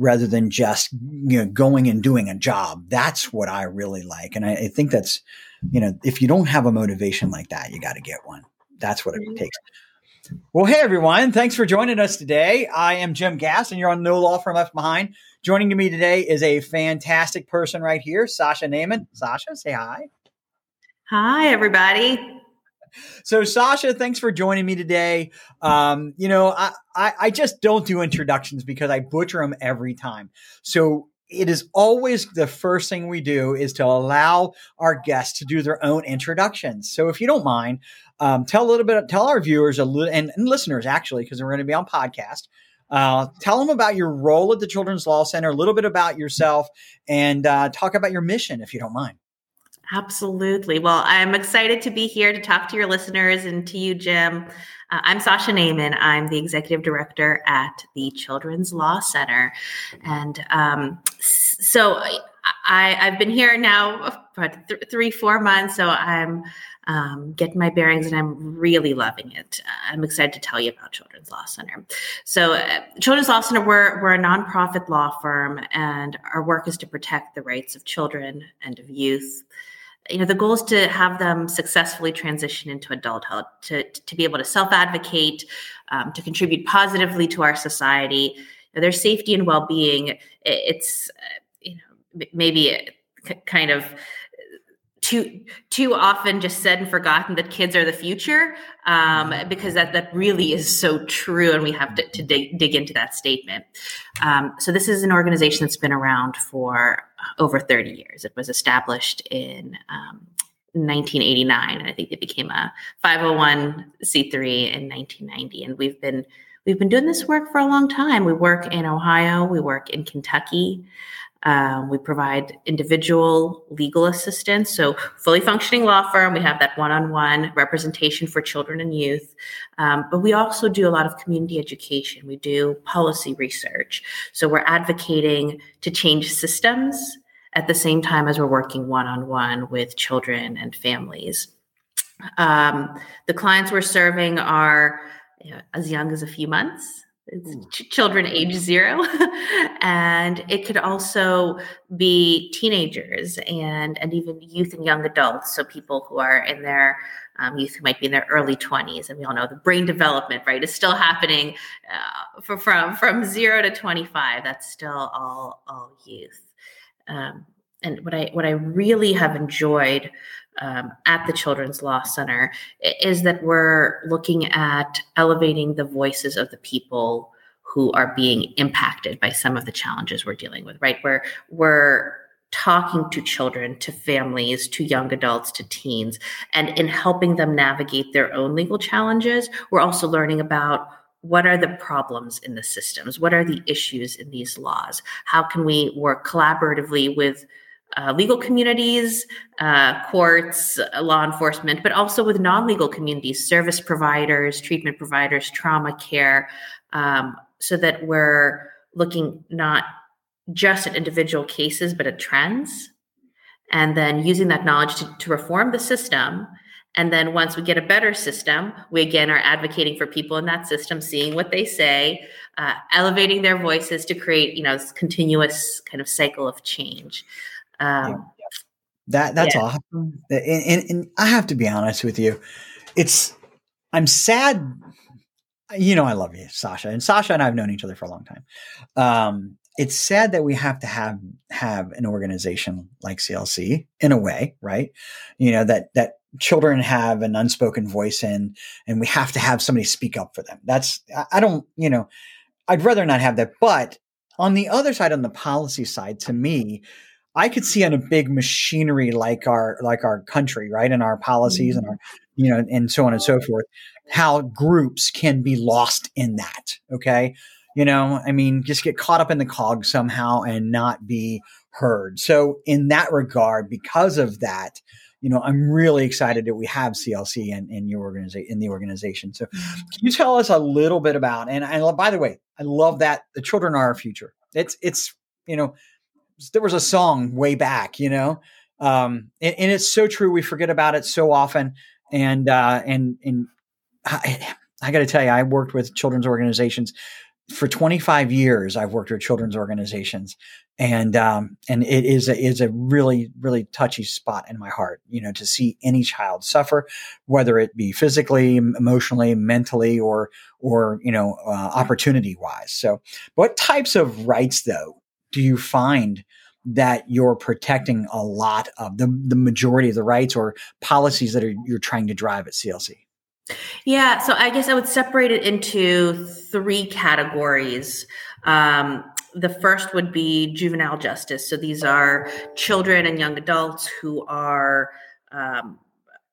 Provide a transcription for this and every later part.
rather than just you know going and doing a job. That's what I really like, and I, I think that's you know if you don't have a motivation like that, you got to get one. That's what it mm-hmm. takes. Well, hey everyone, thanks for joining us today. I am Jim Gass, and you're on No Law Firm Left Behind. Joining me today is a fantastic person right here, Sasha Naiman. Sasha, say hi. Hi, everybody. So, Sasha, thanks for joining me today. Um, you know, I, I, I just don't do introductions because I butcher them every time. So, it is always the first thing we do is to allow our guests to do their own introductions. So, if you don't mind, um, tell a little bit, tell our viewers a little and, and listeners actually, because we're going to be on podcast. Uh, tell them about your role at the Children's Law Center, a little bit about yourself, and uh, talk about your mission, if you don't mind. Absolutely. Well, I'm excited to be here to talk to your listeners and to you, Jim. Uh, I'm Sasha Naiman. I'm the executive director at the Children's Law Center. And um, so I, have been here now for th- three, four months. So I'm um, getting my bearings and I'm really loving it. I'm excited to tell you about Children's Law Center. So, uh, Children's Law Center, we're, we're a nonprofit law firm, and our work is to protect the rights of children and of youth you know the goal is to have them successfully transition into adulthood to, to be able to self-advocate um, to contribute positively to our society their safety and well-being. It's uh, you know maybe kind of too too often just said and forgotten that kids are the future um, because that that really is so true and we have to, to dig, dig into that statement. Um, so this is an organization that's been around for over 30 years. It was established in um, 1989 and i think it became a 501c3 in 1990 and we've been we've been doing this work for a long time. We work in ohio we work in kentucky um, we provide individual legal assistance. So, fully functioning law firm, we have that one on one representation for children and youth. Um, but we also do a lot of community education. We do policy research. So, we're advocating to change systems at the same time as we're working one on one with children and families. Um, the clients we're serving are you know, as young as a few months ch- children age zero. And it could also be teenagers and and even youth and young adults. So people who are in their um, youth who might be in their early 20s and we all know the brain development right is still happening uh, for, from from zero to 25 that's still all all youth. Um, and what i what i really have enjoyed um, at the Children's Law Center is that we're looking at elevating the voices of the people who are being impacted by some of the challenges we're dealing with, right? Where we're talking to children, to families, to young adults, to teens, and in helping them navigate their own legal challenges, we're also learning about what are the problems in the systems? What are the issues in these laws? How can we work collaboratively with uh, legal communities, uh, courts, uh, law enforcement, but also with non legal communities, service providers, treatment providers, trauma care, um, so that we're looking not just at individual cases, but at trends. And then using that knowledge to, to reform the system. And then once we get a better system, we again are advocating for people in that system, seeing what they say, uh, elevating their voices to create, you know, this continuous kind of cycle of change. Um, yeah. That that's yeah. awesome. And, and, and I have to be honest with you, it's I'm sad. You know, I love you, Sasha, and Sasha and I have known each other for a long time. Um, it's sad that we have to have have an organization like CLC in a way, right? You know that that children have an unspoken voice in, and we have to have somebody speak up for them. That's I don't, you know, I'd rather not have that. But on the other side, on the policy side, to me, I could see on a big machinery like our like our country, right, and our policies mm-hmm. and our you know and so on and so forth, how groups can be lost in that. Okay, you know, I mean, just get caught up in the cog somehow and not be heard. So in that regard, because of that, you know, I'm really excited that we have CLC in, in your organization in the organization. So mm-hmm. can you tell us a little bit about and I by the way, I love that the children are our future. It's it's you know there was a song way back, you know, um, and, and, it's so true. We forget about it so often, and uh, and and I, I got to tell you, I worked with children's organizations. for 25 years, I've worked with children's organizations, and um, and it is a, is a really really touchy spot in my heart. You know, to see any child suffer, whether it be physically, emotionally, mentally, or or you know, uh, opportunity wise. So, what types of rights though do you find? that you're protecting a lot of the, the majority of the rights or policies that are, you're trying to drive at CLC? Yeah, so I guess I would separate it into three categories. Um, the first would be juvenile justice. So these are children and young adults who are um,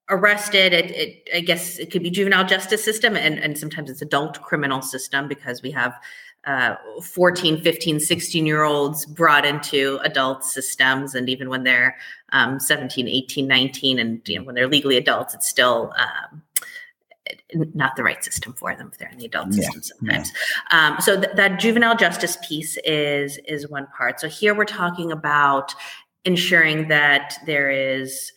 arrested. It, it, I guess it could be juvenile justice system, and, and sometimes it's adult criminal system because we have uh, 14, 15, 16 year olds brought into adult systems. And even when they're um, 17, 18, 19, and you know, when they're legally adults, it's still um, not the right system for them if they're in the adult system sometimes. Yeah. Um, so th- that juvenile justice piece is is one part. So here we're talking about ensuring that there is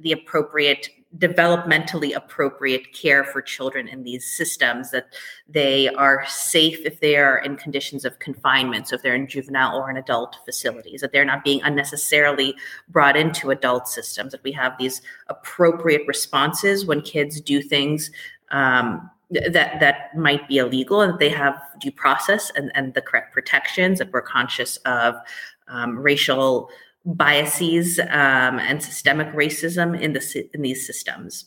the appropriate developmentally appropriate care for children in these systems that they are safe if they are in conditions of confinement. So if they're in juvenile or in adult facilities that they're not being unnecessarily brought into adult systems that we have these appropriate responses when kids do things um, that that might be illegal and they have due process and, and the correct protections that we're conscious of um, racial biases um, and systemic racism in the in these systems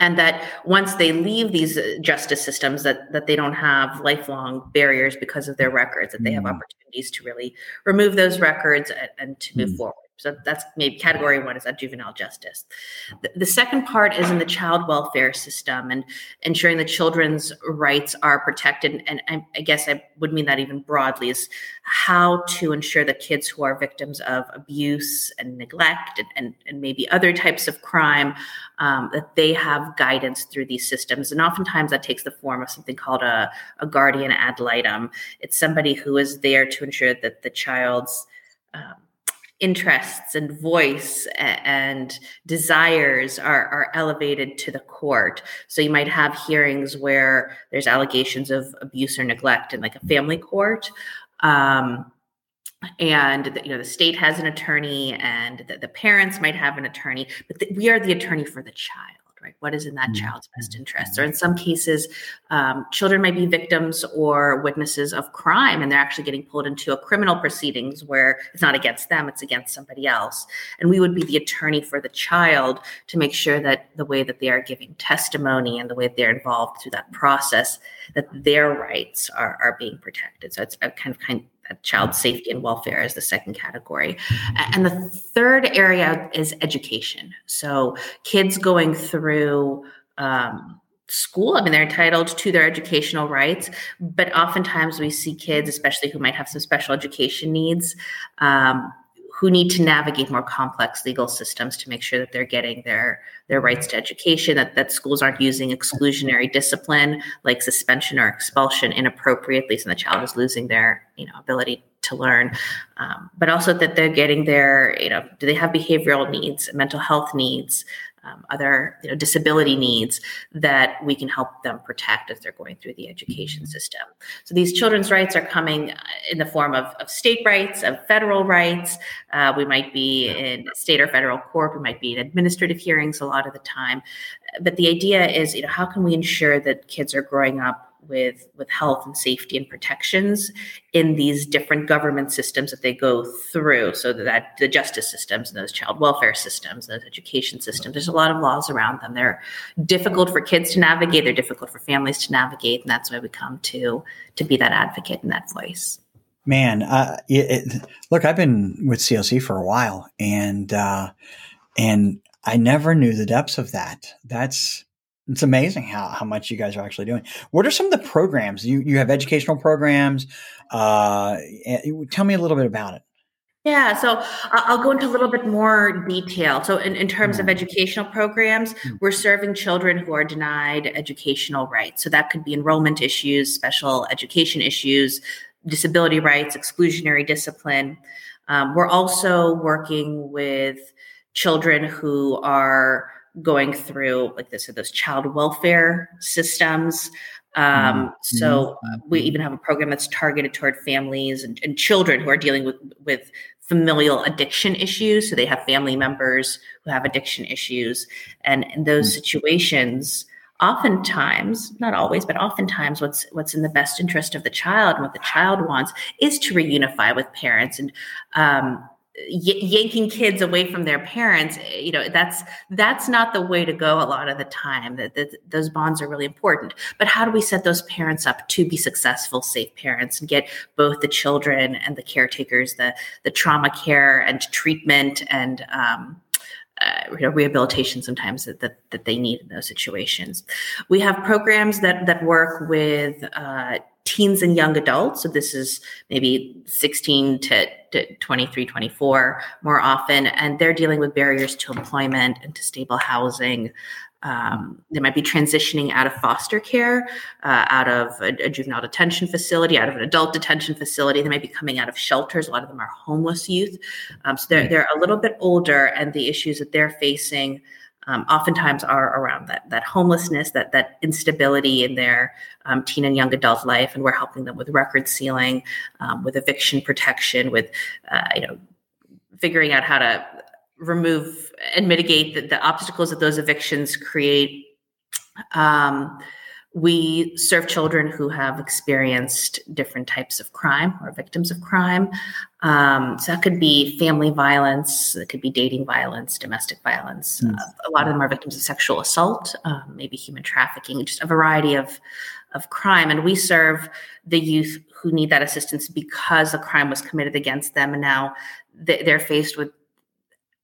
and that once they leave these uh, justice systems that that they don't have lifelong barriers because of their records that they have mm. Opportunities to really remove those records and, and to move mm. forward so that's maybe category one is that juvenile justice. The, the, second part is in the child welfare system and ensuring the children's rights are protected. And I, I, guess I would mean that even broadly is how to ensure that kids who are victims of abuse and neglect and, and, and maybe other types of crime, um, that they have guidance through these systems. And oftentimes that takes the form of something called a, a guardian ad litem. It's somebody who is there to ensure that the child's um, interests and voice and desires are, are elevated to the court. So you might have hearings where there's allegations of abuse or neglect in like a family court. Um, and the, you know the state has an attorney and the, the parents might have an attorney but the, we are the attorney for the child right? What is in that mm-hmm. child's best interest? Or in some cases, um, children might be victims or witnesses of crime, and they're actually getting pulled into a criminal proceedings where it's not against them, it's against somebody else. And we would be the attorney for the child to make sure that the way that they are giving testimony and the way they're involved through that process, that their rights are, are being protected. So it's a kind of kind child safety and welfare is the second category. And the third area is education. So kids going through um, school, I mean, they're entitled to their educational rights, but oftentimes we see kids, especially who might have some special education needs, um, who need to navigate more complex legal systems to make sure that they're getting their their rights to education that, that schools aren't using exclusionary discipline like suspension or expulsion inappropriately so the child is losing their you know ability to learn. Um, but also that they're getting their you know do they have behavioral needs mental health needs um, other you know, disability needs that we can help them protect as they're going through the education system. So these children's rights are coming uh, in the form of, of state rights, of federal rights. Uh, we might be in state or federal court. We might be in administrative hearings a lot of the time. But the idea is, you know, how can we ensure that kids are growing up with with health and safety and protections in these different government systems that they go through. So that the justice systems and those child welfare systems those education systems there's a lot of laws around them. They're difficult for kids to navigate they're difficult for families to navigate and that's why we come to to be that advocate and that voice. Man uh, it, it, look i've been with clc for a while and uh, and i never knew the depths of that. That's it's amazing how, how much you guys are actually doing. What are some of the programs you you have educational programs? Uh, tell me a little bit about it. Yeah, so I'll go into a little bit more detail. So, in, in terms of mm. educational programs, mm. we're serving children who are denied educational rights. So, that could be enrollment issues, special education issues, disability rights, exclusionary discipline. Um, we're also working with children who are going through like this those child welfare systems Um, mm-hmm. So uh, we even have a program that's targeted toward families and, and, children who are dealing with with familial addiction issues. So they have family members who have addiction issues, and in those mm-hmm. situations, oftentimes, not always, but oftentimes, what's what's in the best interest of the child and what the child wants is to reunify with parents and. Um, y- yanking kids away from their parents eh, you know that's that's not the way to go a lot of the time that, those bonds are really important but how do we set those parents up to be successful safe parents and get both the children and the caretakers the the trauma care and treatment and um, uh, you know, rehabilitation sometimes that, that, that they need in those situations. We have programs that that work with uh, teens and young adults. So this is maybe 16 to, to 23, 24 more often. And they're dealing with barriers to employment and to stable housing. Um, they might be transitioning out of foster care, uh, out of a, a, juvenile detention facility, out of an adult detention facility. They might be coming out of shelters. A lot of them are homeless youth. Um, so they're, hmm. they're a little bit older, and the issues that they're facing um, oftentimes are around that that homelessness, that that instability in their um, teen and young adult life, and we're helping them with record sealing, um, with eviction protection, with uh, you know figuring out how to remove and mitigate the, the obstacles that those evictions create. Um, we serve children who have experienced different types of crime or victims of crime. Um, so that could be family violence, it could be dating violence, domestic violence. Mm. Uh, a lot of them are victims of sexual assault, um, maybe human trafficking, just a variety of of crime. And we serve the youth who need that assistance because a crime was committed against them, and now they're faced with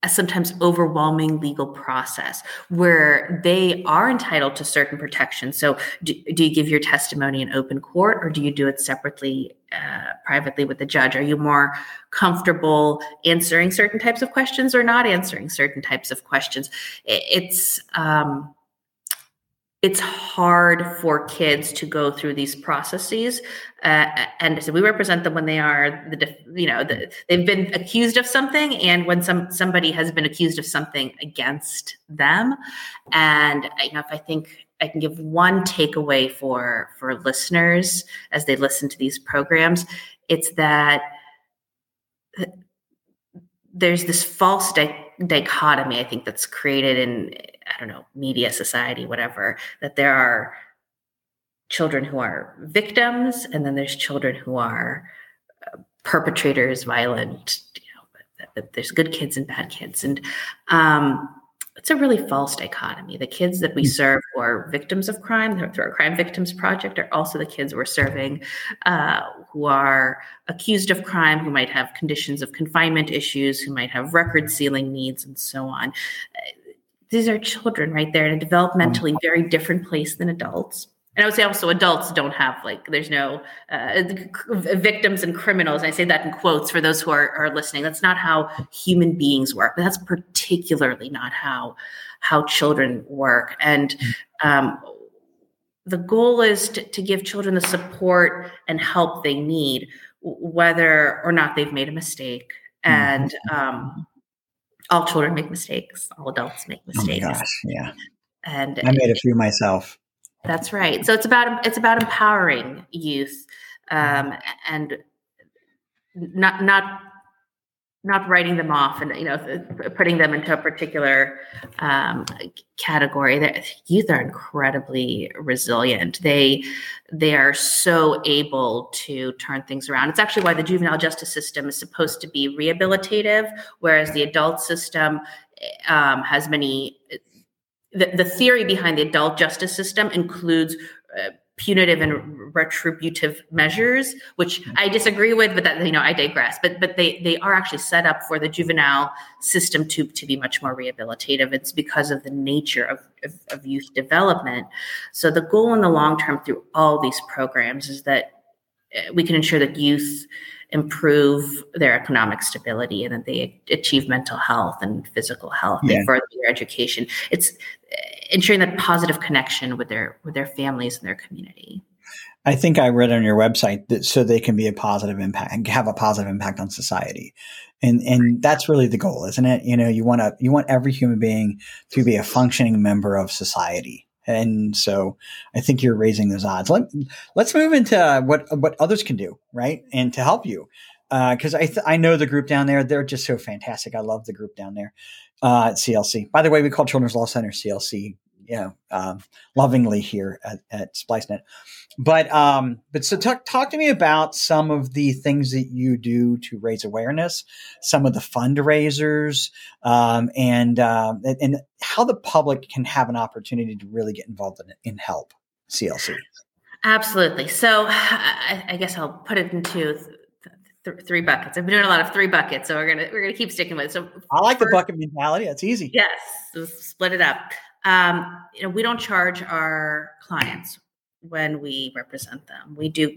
a sometimes overwhelming legal process where they are entitled to certain protections. So, do, do, you give your testimony in open court or do you do it separately, uh, privately with the judge? Are you more comfortable answering certain types of questions or not answering certain types of questions? It's, um, it's hard for kids to go through these processes uh, and so we represent them when they are the you know the, they've been accused of something and when some somebody has been accused of something against them. And you know if i think i can give one takeaway for for listeners as they listen to these programs it's that there's this false di- dichotomy i think that's created in I don't know, media, society, whatever, that there are children who are victims and then there's children who are uh, perpetrators, violent, you know, there's good kids and bad kids. And um, it's a really false dichotomy. The kids that we hmm. serve who are victims of crime through our Crime Victims Project are also the kids we're serving uh, who are accused of crime, who might have conditions of confinement issues, who might have record sealing needs, and so on these are children right there in a developmentally very different place than adults and I would say also adults don't have like there's no uh, victims and criminals. And I say that in quotes for those who are, are listening. That's not how human beings work. But that's particularly not how how children work. And um, the goal is to, to give children the support and help they need, whether or not they've made a mistake. And um, all children make mistakes. All adults make mistakes. Oh gosh, yeah. And I made a few myself. That's right. So it's about it's about empowering youth um, and not not not writing them off and you know putting them into a particular um, category. That youth are incredibly resilient. They they are so able to turn things around. It's actually why the juvenile justice system is supposed to be rehabilitative whereas the adult system um, has many the, the theory behind the adult justice system includes punitive and retributive measures, which I disagree with, but that you know I digress. But but they they are actually set up for the juvenile system to to be much more rehabilitative. It's because of the nature of, of, of youth development. So the goal in the long term through all these programs is that uh, we can ensure that youth improve their economic stability and that they achieve mental health and physical health yeah. and further their education. It's eh, ensuring that positive connection with their with their families and their community. I think I read on your website that so they can be a positive impact and have a positive impact on society. And and that's really the goal, isn't it? You know, you want to you want every human being to be a functioning member of society. And so I think you're raising those odds. Let, let's move into what, what others can do, right? And to help you. Uh, I, th- I know the group down there. They're just so fantastic. I love the group down there uh, at CLC. By the way, we call Children's Law Center CLC you know, um, lovingly here at, at SpliceNet. But um, but so talk talk to me about some of the things that you do to raise awareness, some of the fundraisers, um, and uh, and how the public can have an opportunity to really get involved in, in help CLC. Absolutely. So I, I guess I'll put it into th- three buckets. I've been doing a lot of three buckets, so we're gonna we're gonna keep sticking with it. So I like first, the bucket mentality. That's easy. Yes, so split it up. Um, you know, we don't charge our clients when we represent them. We do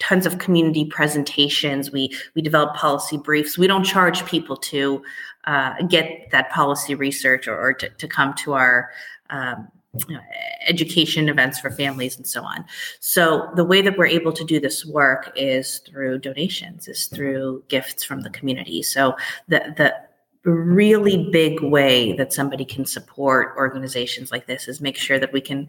tons of community presentations. We we develop policy briefs. We don't charge people to uh, get that policy research or, or to, to, come to our um, you know, education events for families and so on. So the way that we're able to do this work is through donations, is through gifts from the community. So the the really big way that somebody can support organizations like this is make sure that we can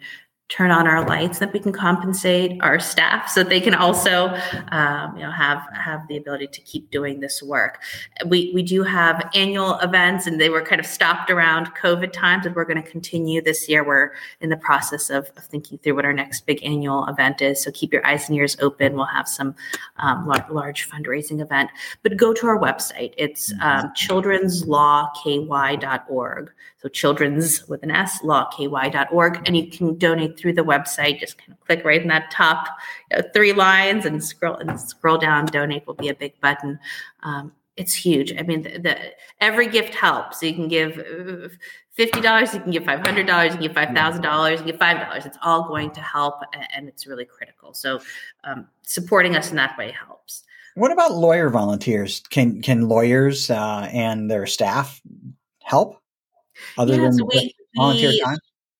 turn on our lights that we can compensate our staff so that they can also um, you know have have the ability to keep doing this work. We we do have annual events and they were kind of stopped around covid times and we're going to continue this year. We're in the process of, of, thinking through what our next big annual event is so keep your eyes and ears open. We'll have some um, large, fundraising event. But go to our website. It's um, childrenslawky.org so children's with an S, lawky.org. And you can donate through the website. Just kind of click right in that top you know, three lines and scroll and scroll down. Donate will be a big button. Um, it's huge. I mean, the, the, every gift helps. So you can give fifty dollars, you can give five hundred dollars, you can give five thousand dollars, you can give five dollars. It's all going to help, and it's really critical. So um, supporting us in that way helps. What about lawyer volunteers? Can can lawyers uh, and their staff help? other yeah, than so we, volunteer we, time?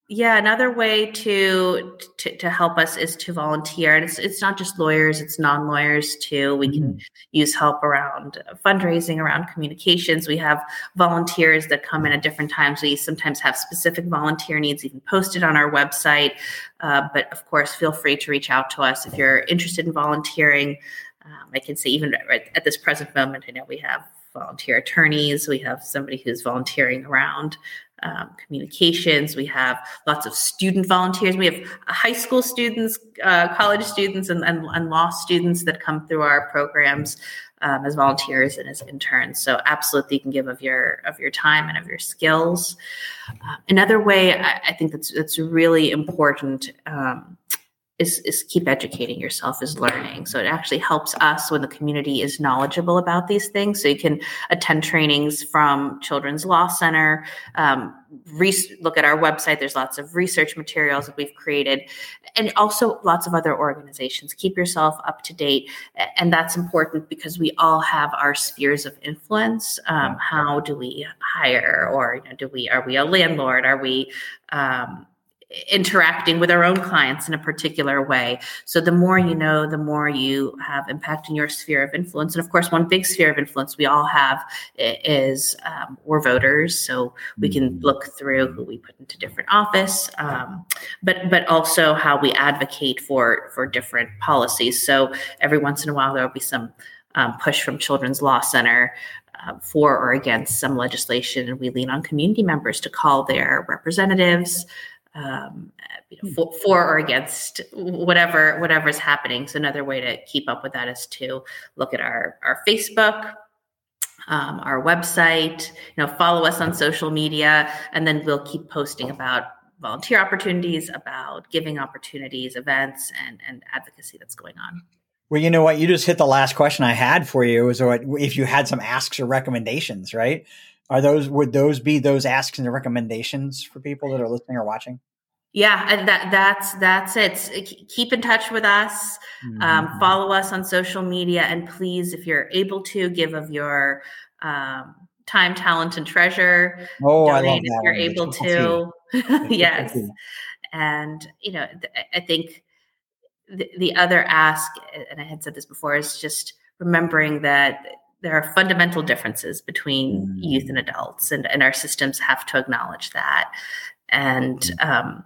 Yeah, another way to, to, to help us is to volunteer, and it's it's not just lawyers; it's non lawyers too. We mm-hmm. can use help around fundraising, around communications. We have volunteers that come in at different times. We sometimes have specific volunteer needs even posted on our website. Uh, but of course, feel free to reach out to us if you're interested in volunteering. Um, I can say even right at this present moment, I know we have volunteer attorneys. We have somebody who's volunteering around um, communications. We have lots of student volunteers. We have high school students, uh, college students, and, and, and, law students that come through our programs um, as volunteers and as interns. So absolutely, you can give of your of your time and of your skills. Uh, another way I, I, think that's that's really important. Um, is, is keep educating yourself is learning. So it actually helps us when the community is knowledgeable about these things. So you can attend trainings from Children's Law Center, um, re- look at our website. There's lots of research materials that we've created, and also lots of other organizations. Keep yourself up to date, and that's important because we all have our spheres of influence. Um, how do we hire, or you know, do we are we a landlord? Are we um, interacting with our own clients in a particular way. So the more you know, the more you have impact in your sphere of influence. And of course, one big sphere of influence we all have is um, we're voters, so we can mm-hmm. look through who we put into different office, um, but but also how we advocate for for different policies. So every once in a while there will be some um, push from Children's Law Center uh, for or against some legislation, and we lean on community members to call their representatives um, you know, hmm. for, for, or against whatever whatever is happening. So another way to keep up with that is to look at our our Facebook, um, our website. You know, follow us on social media, and then we'll keep posting about volunteer opportunities, about giving opportunities, events, and and advocacy that's going on. Well, you know what? You just hit the last question I had for you. Was what if you had some asks or recommendations, right? Are those would those be those asks and recommendations for people that are listening or watching? Yeah, that that's that's it. Keep in touch with us. Um, mm-hmm. Um, follow us on social media, and please, if you're able to, give of your um, time, talent, and treasure. Oh, I love that. If you're able to, yes. And you know, I think the, the other ask, and I had said this before, is just remembering that there are fundamental differences between mm. youth and adults, and, and our systems have to acknowledge that. And mm. um,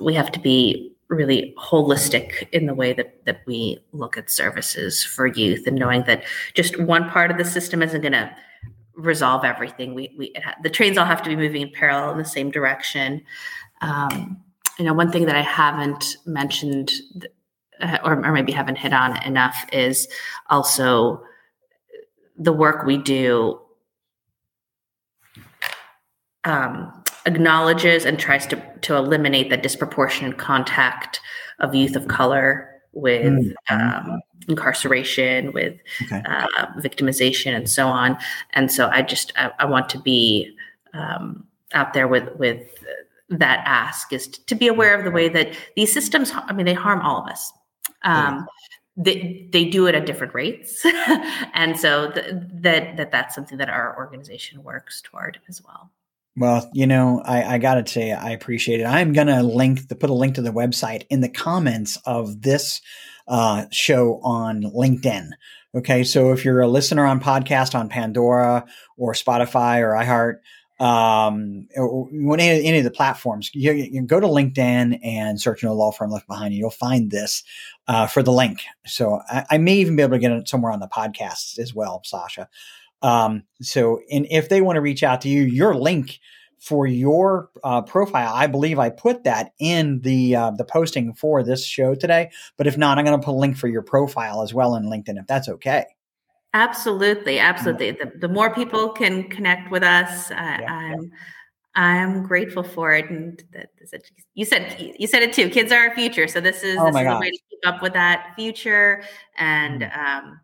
we have to be really holistic in the way that that we look at services for youth and knowing that just one part of the system isn't going to resolve everything we, we ha- the trains all have to be moving in parallel in the same direction um, you know one thing that i haven't mentioned uh, or, or maybe haven't hit on enough is also the work we do um, acknowledges and tries to, to eliminate the disproportionate contact of youth of color with mm-hmm. um, incarceration, with okay. uh, victimization, and so on. And so I just I, I want to be um, out there with with that ask is to be aware of the way that these systems. I mean, they harm all of us. Um, they, they do it at different rates and so th- that that that's something that our organization works toward as well well, you know, I, I got to say, I appreciate it. I'm to link the put a link to the website in the comments of this uh, show on LinkedIn. Okay, so if you're a listener on podcast on Pandora or Spotify or iHeart, um, or any, any of the platforms, you, you, go to LinkedIn and search "No Law Firm Left Behind," you'll find this uh, for the link. So I, I, may even be able to get it somewhere on the podcast as well, Sasha. Um, so, and if they want to reach out to you, your link for your uh, profile, I believe I put that in the uh, the posting for this show today. But if not, I'm going to put a link for your profile as well in LinkedIn, if that's okay. Absolutely, absolutely. The, the more people can connect with us, uh, yeah, I'm yeah. I'm grateful for it. And that, you said you said it too. Kids are our future, so this is, oh this is a way to keep up with that future and. Mm. Um,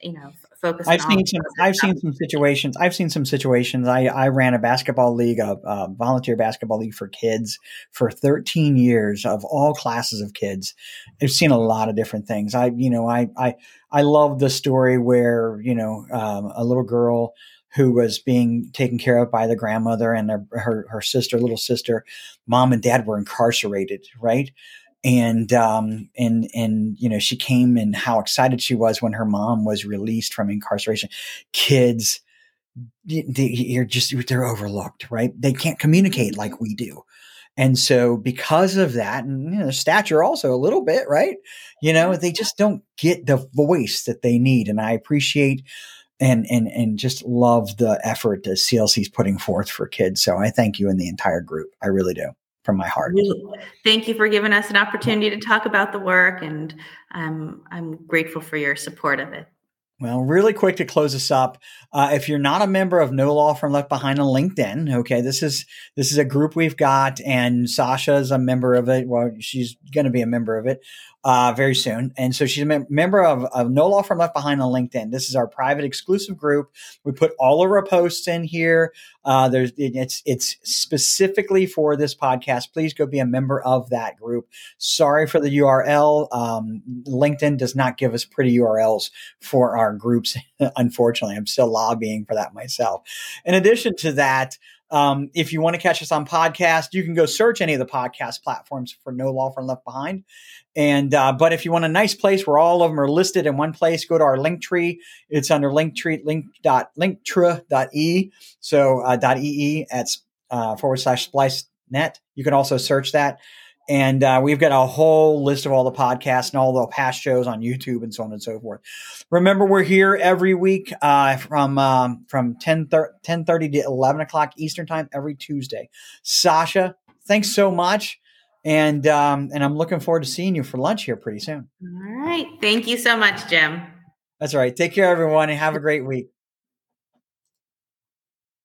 you know focus i've seen some i've seen some situations i've seen some situations i i ran a basketball league a, a, volunteer basketball league for kids for 13 years of all classes of kids i've seen a lot of different things i you know i i i love the story where you know um, a little girl who was being taken care of by the grandmother and her, her, her sister little sister mom and dad were incarcerated right and um, and and you know she came and how excited she was when her mom was released from incarceration. Kids, you're just they're overlooked, right? They can't communicate like we do. And so, because of that, and you know, stature also a little bit, right? You know, mm-hmm. they just don't get the voice that they need. And I appreciate and and and just love the effort that CLC is putting forth for kids. So I thank you and the entire group. I really do from my heart. Thank you for giving us an opportunity to talk about the work, and I'm I'm grateful for your support of it. Well, really quick to close this up. Uh, if you're not a member of No Law Firm Left Behind on LinkedIn, okay, this is this is a group we've got, and Sasha is a member of it. Well, she's going to be a member of it uh, very soon, and so she's a mem- member of, of No Law Firm Left Behind on LinkedIn. This is our private exclusive group. We put all of our posts in here. Uh, there's it's it's specifically for this podcast. Please go be a member of that group. Sorry for the URL. Um, LinkedIn does not give us pretty URLs for our groups. Unfortunately, I'm still lobbying for that myself. In addition to that, um, if you want to catch us on podcast, you can go search any of the podcast platforms for No Law Firm Left Behind. And uh, but if you want a nice place where all of them are listed in one place, go to our link tree. It's under linktree link dot linktra dot e so uh, dot ee at uh, forward slash splice net. You can also search that. And uh, we've got a whole list of all the podcasts and all the past shows on YouTube and so on and so forth. Remember, we're here every week uh, from um, from 10, 10 30 to 11 o'clock Eastern Time every Tuesday. Sasha, thanks so much. And um, and I'm looking forward to seeing you for lunch here pretty soon. All right. Thank you so much, Jim. That's all right. Take care, everyone, and have a great week.